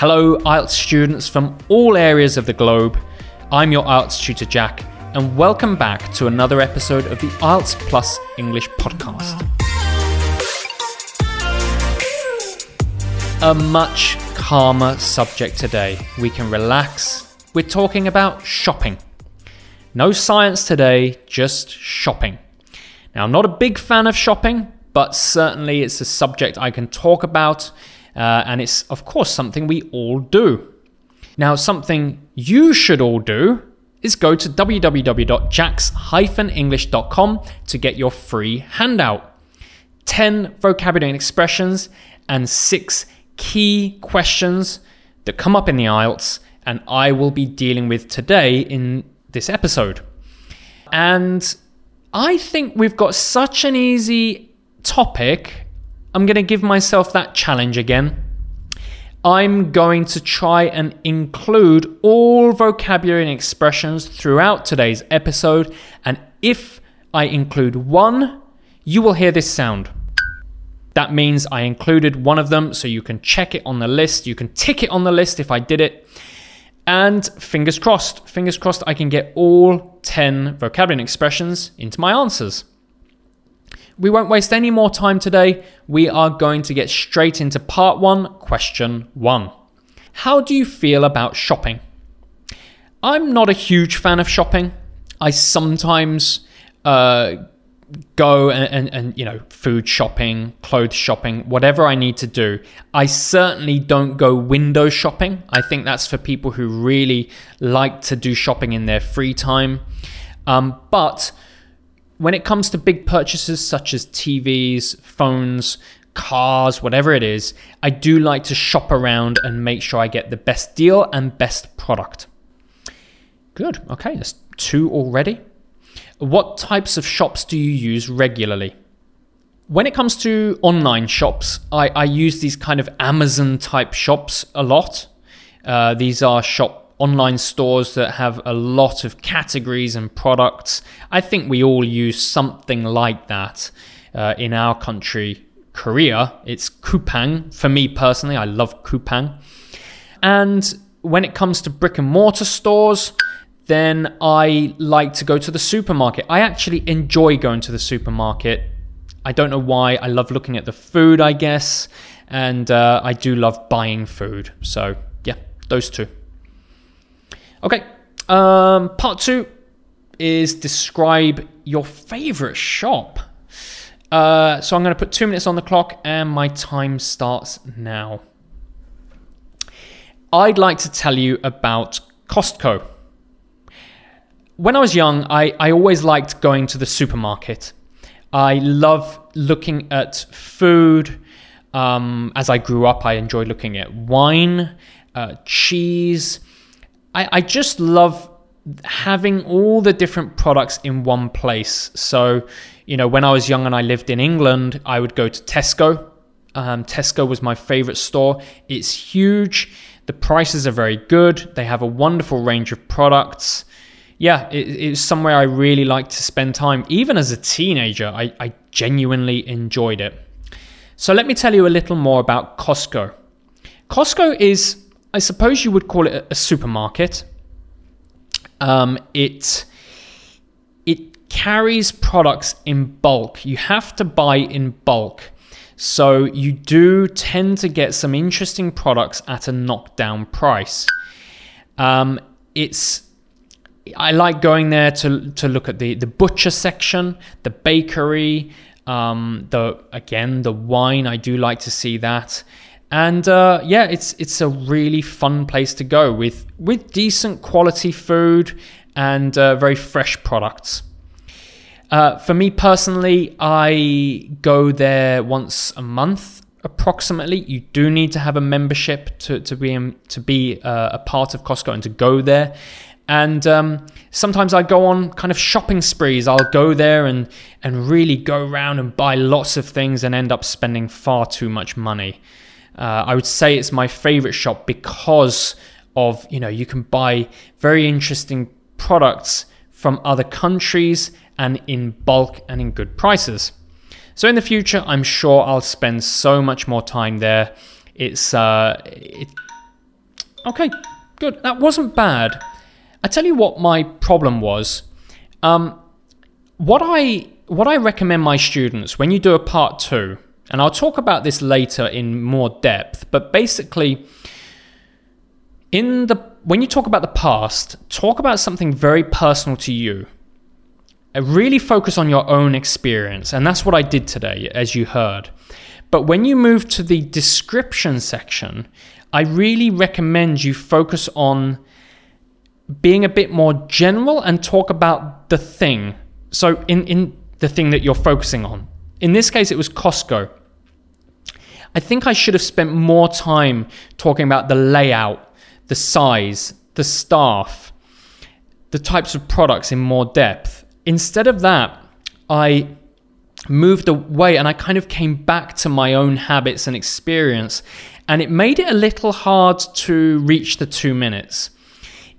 Hello, IELTS students from all areas of the globe. I'm your IELTS tutor, Jack, and welcome back to another episode of the IELTS Plus English podcast. A much calmer subject today. We can relax. We're talking about shopping. No science today, just shopping. Now, I'm not a big fan of shopping, but certainly it's a subject I can talk about, uh, and it's, of course, something we all do. Now, something you should all do is go to www.jax-english.com to get your free handout. 10 vocabulary and expressions and 6 key questions that come up in the IELTS and I will be dealing with today in this episode. And I think we've got such an easy topic. I'm going to give myself that challenge again. I'm going to try and include all vocabulary and expressions throughout today's episode. And if I include one, you will hear this sound. That means I included one of them, so you can check it on the list. You can tick it on the list if I did it. And fingers crossed, fingers crossed, I can get all 10 vocabulary and expressions into my answers. We won't waste any more time today. We are going to get straight into part one, question one. How do you feel about shopping? I'm not a huge fan of shopping. I sometimes uh, go and, and, and, you know food shopping clothes shopping whatever i need to do i certainly don't go window shopping i think that's for people who really like to do shopping in their free time um, but when it comes to big purchases such as tvs phones cars whatever it is i do like to shop around and make sure i get the best deal and best product good okay that's two already what types of shops do you use regularly? When it comes to online shops, I, I use these kind of Amazon type shops a lot. Uh, these are shop online stores that have a lot of categories and products. I think we all use something like that uh, in our country, Korea. It's Coupang. For me personally, I love Coupang. And when it comes to brick and mortar stores, then I like to go to the supermarket. I actually enjoy going to the supermarket. I don't know why. I love looking at the food, I guess, and uh, I do love buying food. So, yeah, those two. Okay, um, part two is describe your favorite shop. Uh, so I'm going to put two minutes on the clock, and my time starts now. I'd like to tell you about Costco when I was young, I, I always liked going to the supermarket. I love looking at food. Um, as I grew up, I enjoyed looking at wine, uh, cheese. I, I just love having all the different products in one place. So, you know, when I was young and I lived in England, I would go to Tesco. Um, Tesco was my favorite store. It's huge. The prices are very good. They have a wonderful range of products yeah, it, it's somewhere I really like to spend time. Even as a teenager, I, I genuinely enjoyed it. So let me tell you a little more about Costco. Costco is, I suppose you would call it a, supermarket. Um, it it carries products in bulk. You have to buy in bulk. So you do tend to get some interesting products at a knockdown price. Um, it's I like going there to to look at the the butcher section, the bakery, um, the again the wine. I do like to see that, and uh, yeah, it's it's a really fun place to go with with decent quality food and uh, very fresh products. Uh, for me personally, I go there once a month approximately. You do need to have a membership to to be to be uh, a part of Costco and to go there. And um, sometimes I go on kind of shopping sprees. I'll go there and, and really go around and buy lots of things and end up spending far too much money. Uh, I would say it's my favorite shop because of, you know, you can buy very interesting products from other countries and in bulk and in good prices. So in the future, I'm sure I'll spend so much more time there. It's uh, it, Okay, good. That wasn't bad. I tell you what my problem was. Um, what I what I recommend my students when you do a part two, and I'll talk about this later in more depth, but basically, in the when you talk about the past, talk about something very personal to you. Uh, really focus on your own experience, and that's what I did today, as you heard. But when you move to the description section, I really recommend you focus on being a bit more general and talk about the thing. So, in, in the thing that you're focusing on. In this case, it was Costco. I think I should have spent more time talking about the layout, the size, the staff, the types of products in more depth. Instead of that, I moved away and I kind of came back to my own habits and experience, and it made it a little hard to reach the two minutes.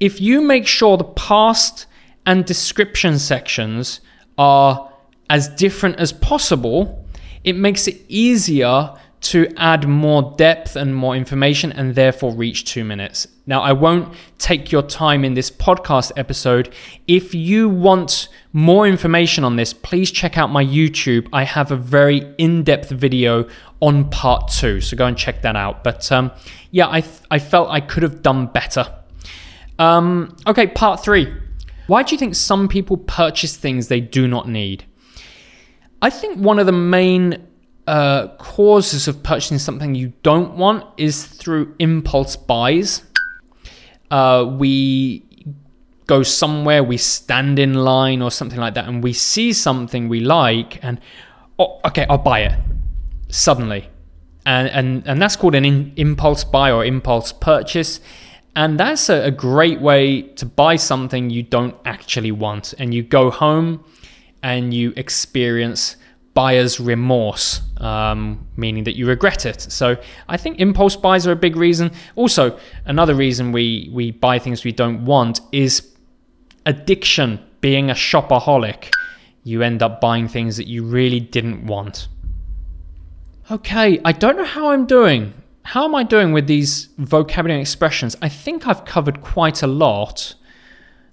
If you make sure the past and description sections are as different as possible, it makes it easier to add more depth and more information and therefore reach two minutes. Now, I won't take your time in this podcast episode. If you want more information on this, please check out my YouTube. I have a very in depth video on part two, so go and check that out. But um, yeah, I, th- I felt I could have done better. Um, okay, part three. Why do you think some people purchase things they do not need? I think one of the main uh, causes of purchasing something you don't want is through impulse buys. Uh, we go somewhere, we stand in line or something like that, and we see something we like, and oh, okay, I'll buy it suddenly, and and and that's called an in, impulse buy or impulse purchase. And that's a, a great way to buy something you don't actually want. And you go home and you experience buyer's remorse, um, meaning that you regret it. So I think impulse buys are a big reason. Also, another reason we, we buy things we don't want is addiction, being a shopaholic. You end up buying things that you really didn't want. Okay, I don't know how I'm doing how am I doing with these vocabulary expressions? I think I've covered quite a lot.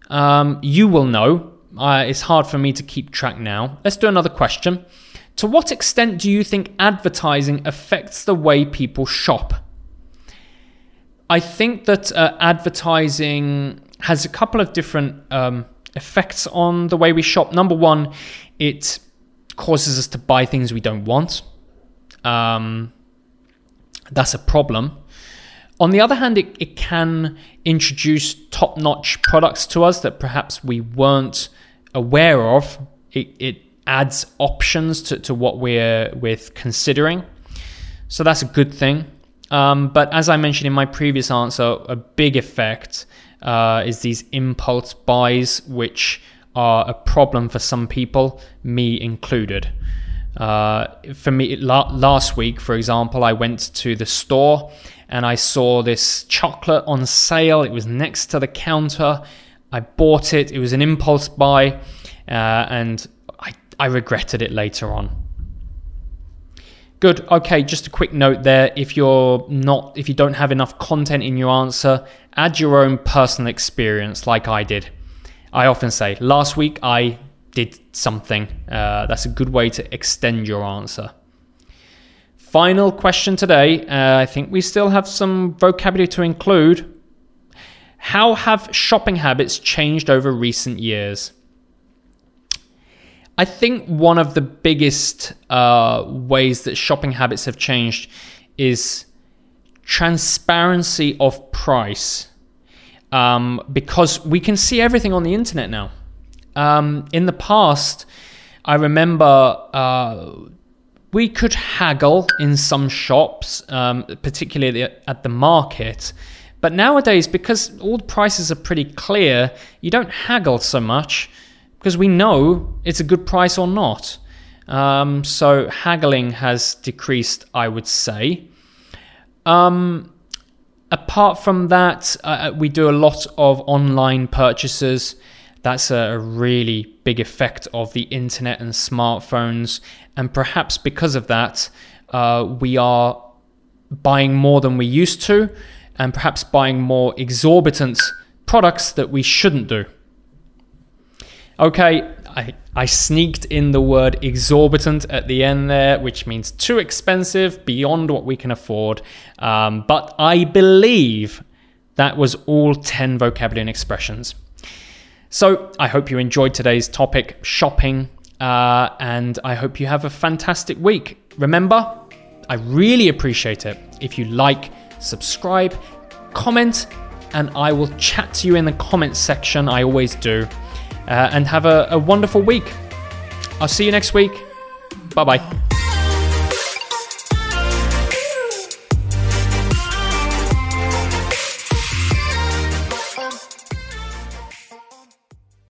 Um, you will know. Uh, it's hard for me to keep track now. Let's do another question. To what extent do you think advertising affects the way people shop? I think that uh, advertising has a couple of different um, effects on the way we shop. Number one, it causes us to buy things we don't want. Um, that's a problem. On the other hand, it, it can introduce top notch products to us that perhaps we weren't aware of. It, it adds options to, to what we're with considering. So that's a good thing. Um, but as I mentioned in my previous answer, a big effect uh, is these impulse buys, which are a problem for some people, me included. Uh, for me, la- last week, for example, I went to the store and I saw this chocolate on sale. It was next to the counter. I bought it. It was an impulse buy, uh, and I, regretted it later on. Good. Okay, just a quick note there. If you're not, if you don't have enough content in your answer, add your own personal experience, like I did. I often say, last week I did something. Uh, that's a good way to extend your answer. Final question today. Uh, I think we still have some vocabulary to include. How have shopping habits changed over recent years? I think one of the biggest uh, ways that shopping habits have changed is transparency of price. Um, because we can see everything on the internet now. Um, in the past, I remember uh, we could haggle in some shops, um, particularly at the market. But nowadays, because all the prices are pretty clear, you don't haggle so much because we know it's a good price or not. Um, so haggling has decreased, I would say. Um, apart from that, uh, uh we do a lot of online purchases. That's a really big effect of the internet and smartphones. And perhaps because of that, uh, we are buying more than we used to. and perhaps buying more exorbitant products that we shouldn't do. Okay, I, I sneaked in the word exorbitant at the end there, which means too expensive, beyond what we can afford. Um, but I believe that was all 10 vocabulary and expressions. So I hope you enjoyed today's topic, shopping, uh, and I hope you have a fantastic week. Remember, I really appreciate it if you like, subscribe, comment, and I will chat to you in the comments section. I always do. Uh, and have a, a wonderful week. I'll see you next week. Bye bye.